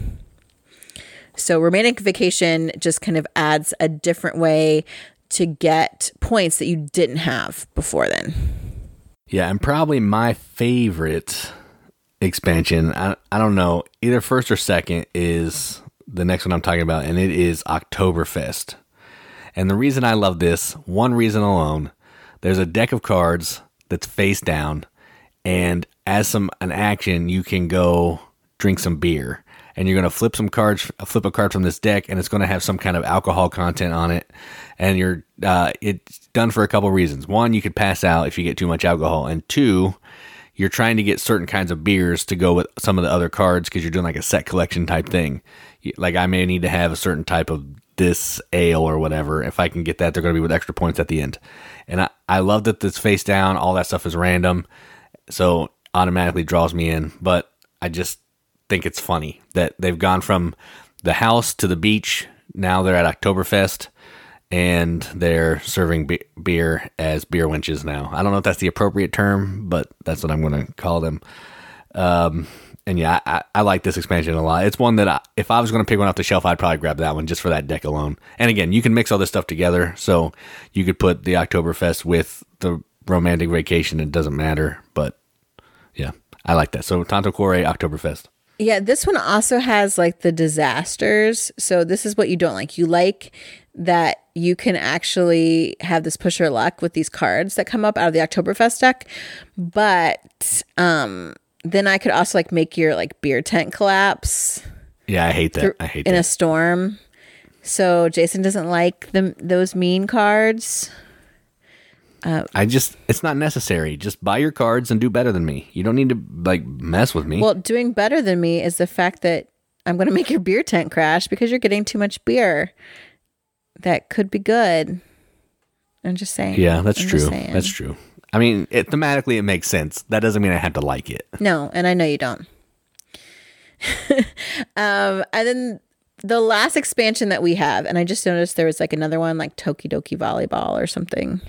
So romantic vacation just kind of adds a different way to get points that you didn't have before then. Yeah, and probably my favorite expansion. I, I don't know either first or second is the next one I'm talking about, and it is Oktoberfest. And the reason I love this, one reason alone, there's a deck of cards that's face down, and as some an action, you can go drink some beer. And you're gonna flip some cards, flip a card from this deck, and it's gonna have some kind of alcohol content on it. And you're, uh, it's done for a couple reasons. One, you could pass out if you get too much alcohol, and two, you're trying to get certain kinds of beers to go with some of the other cards because you're doing like a set collection type thing. Like I may need to have a certain type of this ale or whatever. If I can get that, they're going to be with extra points at the end. And I, I love that this face down, all that stuff is random. So automatically draws me in. But I just think it's funny that they've gone from the house to the beach. Now they're at Oktoberfest and they're serving be- beer as beer winches now. I don't know if that's the appropriate term, but that's what I'm going to call them. Um, and yeah, I, I, like this expansion a lot. It's one that I, if I was going to pick one off the shelf, I'd probably grab that one just for that deck alone. And again, you can mix all this stuff together, so you could put the Oktoberfest with the romantic vacation. It doesn't matter, but yeah, I like that. So Tanto Cuore Oktoberfest. Yeah, this one also has like the disasters. So this is what you don't like. You like that you can actually have this push your luck with these cards that come up out of the Oktoberfest deck, but um then I could also like make your like beer tent collapse. Yeah, I hate that. Through, I hate that in that. a storm. So Jason doesn't like them those mean cards. Uh, I just it's not necessary. Just buy your cards and do better than me. You don't need to like mess with me. Well, doing better than me is the fact that I'm going to make your beer tent crash because you're getting too much beer. That could be good. I'm just saying. Yeah, that's I'm true. That's true. I mean, it, thematically, it makes sense. That doesn't mean I have to like it. No, and I know you don't. um, and then the last expansion that we have, and I just noticed there was like another one, like Tokidoki Volleyball or something.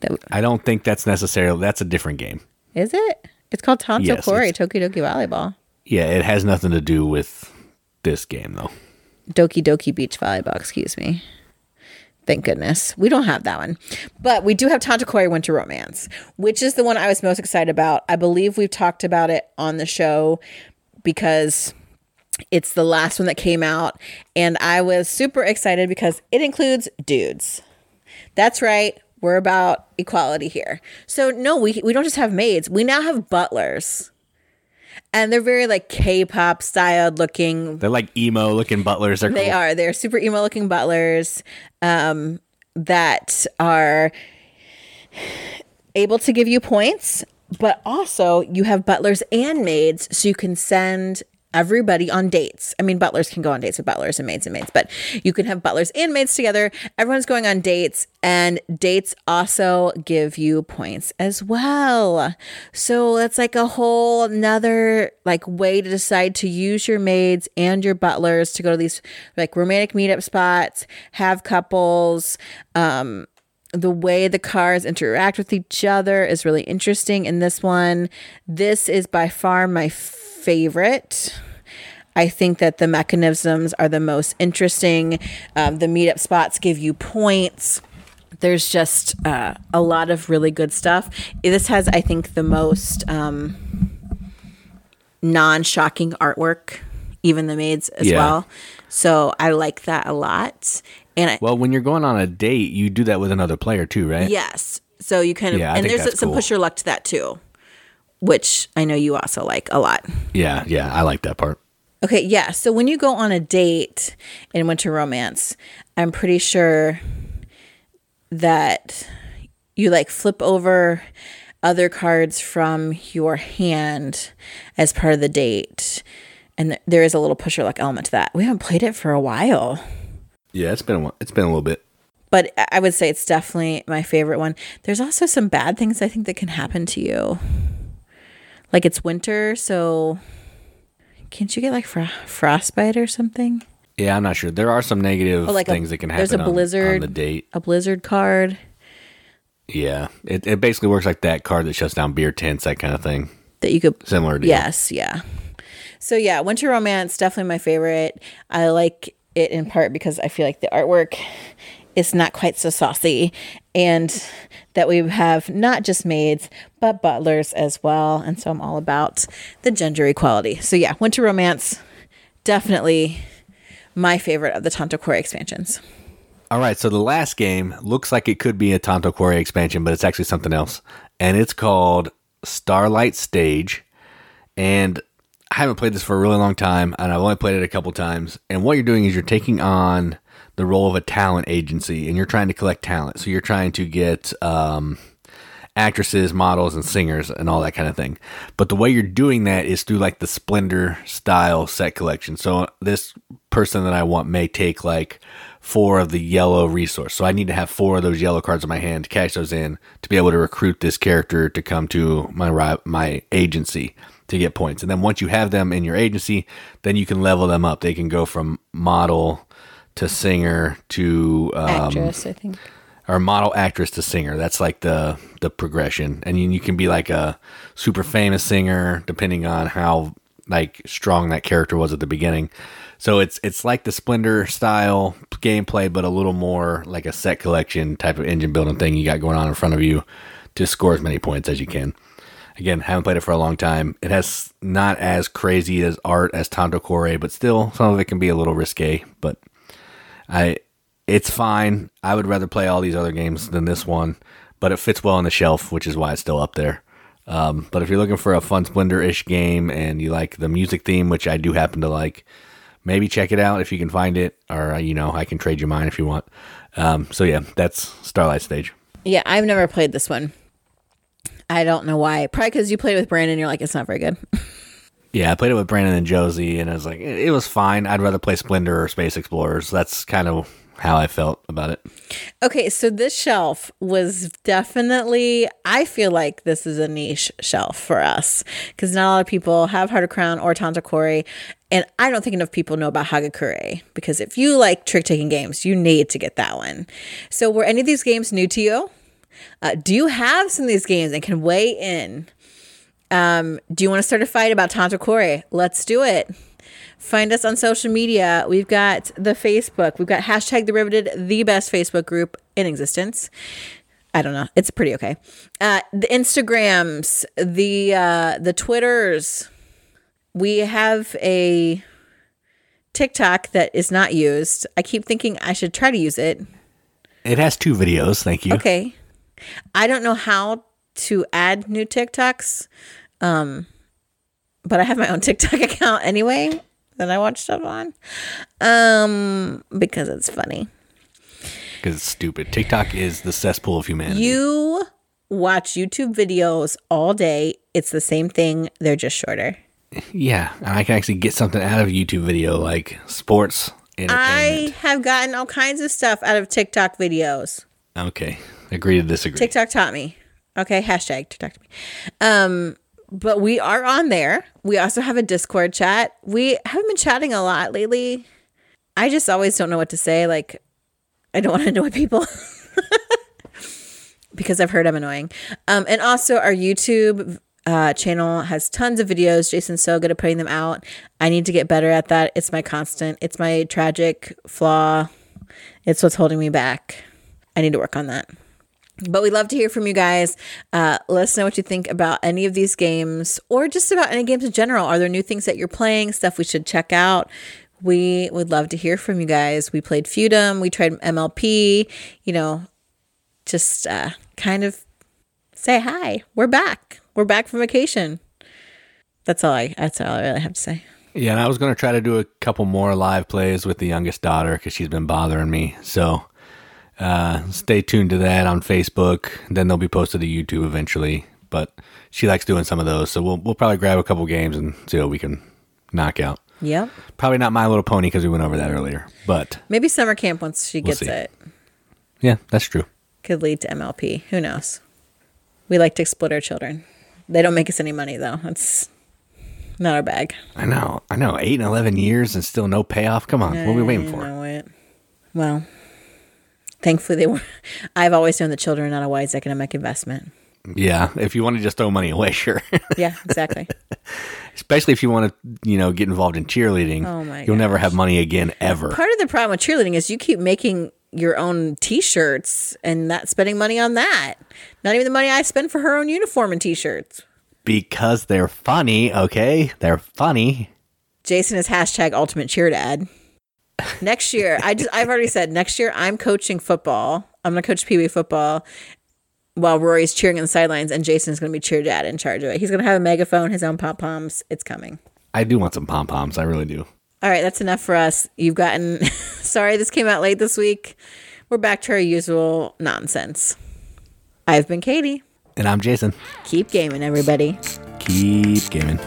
That w- I don't think that's necessarily. That's a different game. Is it? It's called Tanto yes, Cuore Tokidoki Volleyball. Yeah, it has nothing to do with this game though. Doki Doki Beach Volleyball. Excuse me. Thank goodness. We don't have that one. But we do have Tanto Cuore Winter Romance, which is the one I was most excited about. I believe we've talked about it on the show because it's the last one that came out. And I was super excited because it includes dudes. That's right. We're about equality here. So, no, we, we don't just have maids, we now have butlers and they're very like K-pop styled looking. They're like emo looking butlers. They're they cool. are. They're super emo looking butlers um, that are able to give you points, but also you have butlers and maids, so you can send everybody on dates. I mean, butlers can go on dates with butlers and maids and maids, but you can have butlers and maids together. Everyone's going on dates, and dates also give you points as well. So that's like a whole another like way to decide to use your maids and your butlers to go to these like romantic meetup spots, have couples. Um, the way the cars interact with each other is really interesting in this one. This is by far my favorite. I think that the mechanisms are the most interesting. Um, the meetup spots give you points. There's just uh, a lot of really good stuff. This has, I think, the most um, non shocking artwork, even the maids as yeah. well. So I like that a lot. And I, well, when you're going on a date, you do that with another player too, right? Yes. So you kind of, yeah, and there's some cool. push your luck to that too which I know you also like a lot. Yeah, yeah, I like that part. Okay, yeah. So when you go on a date in winter romance, I'm pretty sure that you like flip over other cards from your hand as part of the date. And th- there is a little pusher luck element to that. We haven't played it for a while. Yeah, it's been a, while. it's been a little bit. But I would say it's definitely my favorite one. There's also some bad things I think that can happen to you like it's winter, so can't you get like fr- frostbite or something? Yeah, I'm not sure. There are some negative oh, like things a, that can happen. There's a blizzard on, on the date. A blizzard card. Yeah, it it basically works like that card that shuts down beer tents, that kind of thing. That you could similar to yes, yeah. So yeah, Winter Romance definitely my favorite. I like it in part because I feel like the artwork is not quite so saucy and that we have not just maids but butlers as well and so i'm all about the gender equality so yeah winter romance definitely my favorite of the tanto cuore expansions All right, so the last game looks like it could be a Tanto Cuore expansion, but it's actually something else. And it's called Starlight Stage. And I haven't played this for a really long time, and I've only played it a couple times. And what you're doing is you're taking on the role of a talent agency, and you're trying to collect talent. So you're trying to get um, actresses, models, and singers, and all that kind of thing. But the way you're doing that is through like the Splendor style set collection. So this person that I want may take like four of the yellow resource. So I need to have four of those yellow cards in my hand to cash those in to be able to recruit this character to come to my my agency to get points. And then once you have them in your agency, then you can level them up. They can go from model to singer to um, Actress, I think. or model actress to singer. That's like the the progression, and you, you can be like a super famous singer depending on how like strong that character was at the beginning. So it's it's like the Splendor style gameplay, but a little more like a set collection type of engine building thing you got going on in front of you to score as many points as you can. Again, haven't played it for a long time. It has not as crazy as art as Tanto Cuore, but still some of it can be a little risque. But I, it's fine. I would rather play all these other games than this one, but it fits well on the shelf, which is why it's still up there. Um, but if you're looking for a fun Splendor-ish game and you like the music theme, which I do happen to like, maybe check it out if you can find it, or uh, you know, I can trade you mine if you want. Um, so yeah, that's Starlight Stage. Yeah, I've never played this one. I don't know why. Probably because you played with Brandon. You're like, it's not very good. yeah, I played it with Brandon and Josie, and I was like, it, was fine. I'd rather play Splendor or Space Explorers. That's kind of how I felt about it. Okay, so this shelf was definitely, I feel like this is a niche shelf for us because not a lot of people have Heart of Crown or Tanto Cuore. And I don't think enough people know about Hagakure because if you like trick taking games, you need to get that one. So, were any of these games new to you? Uh, do you have some of these games and can weigh in? Um, do you want to start a fight about Tanto Cuore? Let's do it. Find us on social media. We've got the Facebook. We've got hashtag the Riveted, the best Facebook group in existence. I don't know. It's pretty okay. Uh, the Instagrams, the uh, the Twitters. We have a TikTok that is not used. I keep thinking I should try to use it. It has two videos. Thank you. Okay. I don't know how to add new TikToks, um, but I have my own TikTok account anyway that I watch stuff on, um, because it's funny. Because it's stupid. TikTok is the cesspool of humanity. You watch YouTube videos all day. It's the same thing. They're just shorter. Yeah, and I can actually get something out of a YouTube video like sports. I have gotten all kinds of stuff out of TikTok videos. Okay, agree to disagree. TikTok taught me. Okay, hashtag TikTok. Um, but we are on there. We also have a Discord chat. We haven't been chatting a lot lately. I just always don't know what to say. Like, I don't want to annoy people because I've heard I'm annoying. Um, and also, our YouTube uh, channel has tons of videos. Jason's so good at putting them out. I need to get better at that. It's my constant, it's my tragic flaw. It's what's holding me back. I need to work on that. But we love to hear from you guys. Uh, let us know what you think about any of these games or just about any games in general. Are there new things that you're playing, stuff we should check out? We would love to hear from you guys. We played Feudum, we tried MLP, you know, just uh, kind of say hi. We're back. We're back from vacation. That's all I that's all I really have to say. Yeah, and I was going to try to do a couple more live plays with the youngest daughter because she's been bothering me. So uh, stay tuned to that on Facebook. Then they'll be posted to YouTube eventually. But she likes doing some of those, so we'll we'll probably grab a couple games and see what we can knock out. Yep. Probably not My Little Pony because we went over that earlier, but maybe summer camp once she gets see. it yeah, that's true. could lead to MLP. Who knows? We like to exploit our children. They don't make us any money though. That's not our bag. I know, I know. Eight and eleven years and still no payoff. Come on, what are we waiting for? know it. Well, thankfully they were. I've always known that children are not a wise economic investment. Yeah, if you want to just throw money away, sure. Yeah, exactly. Especially if you want to, you know, get involved in cheerleading. Oh my You'll never have money again ever. Part of the problem with cheerleading is you keep making your own T-shirts and not spending money on that. Not even the money I spend for her own uniform and T-shirts. Because they're funny, okay? They're funny. Jason is hashtag ultimate cheer dad. Next year, I just I've already said next year I'm coaching football. I'm gonna coach Pee Wee football while Rory's cheering on the sidelines, and Jason's gonna be cheer dad in charge of it. He's gonna have a megaphone, his own pom poms. It's coming. I do want some pom poms. I really do. All right, that's enough for us. You've gotten. sorry, this came out late this week. We're back to our usual nonsense. I've been Katie. And I'm Jason. Keep gaming, everybody. Keep gaming.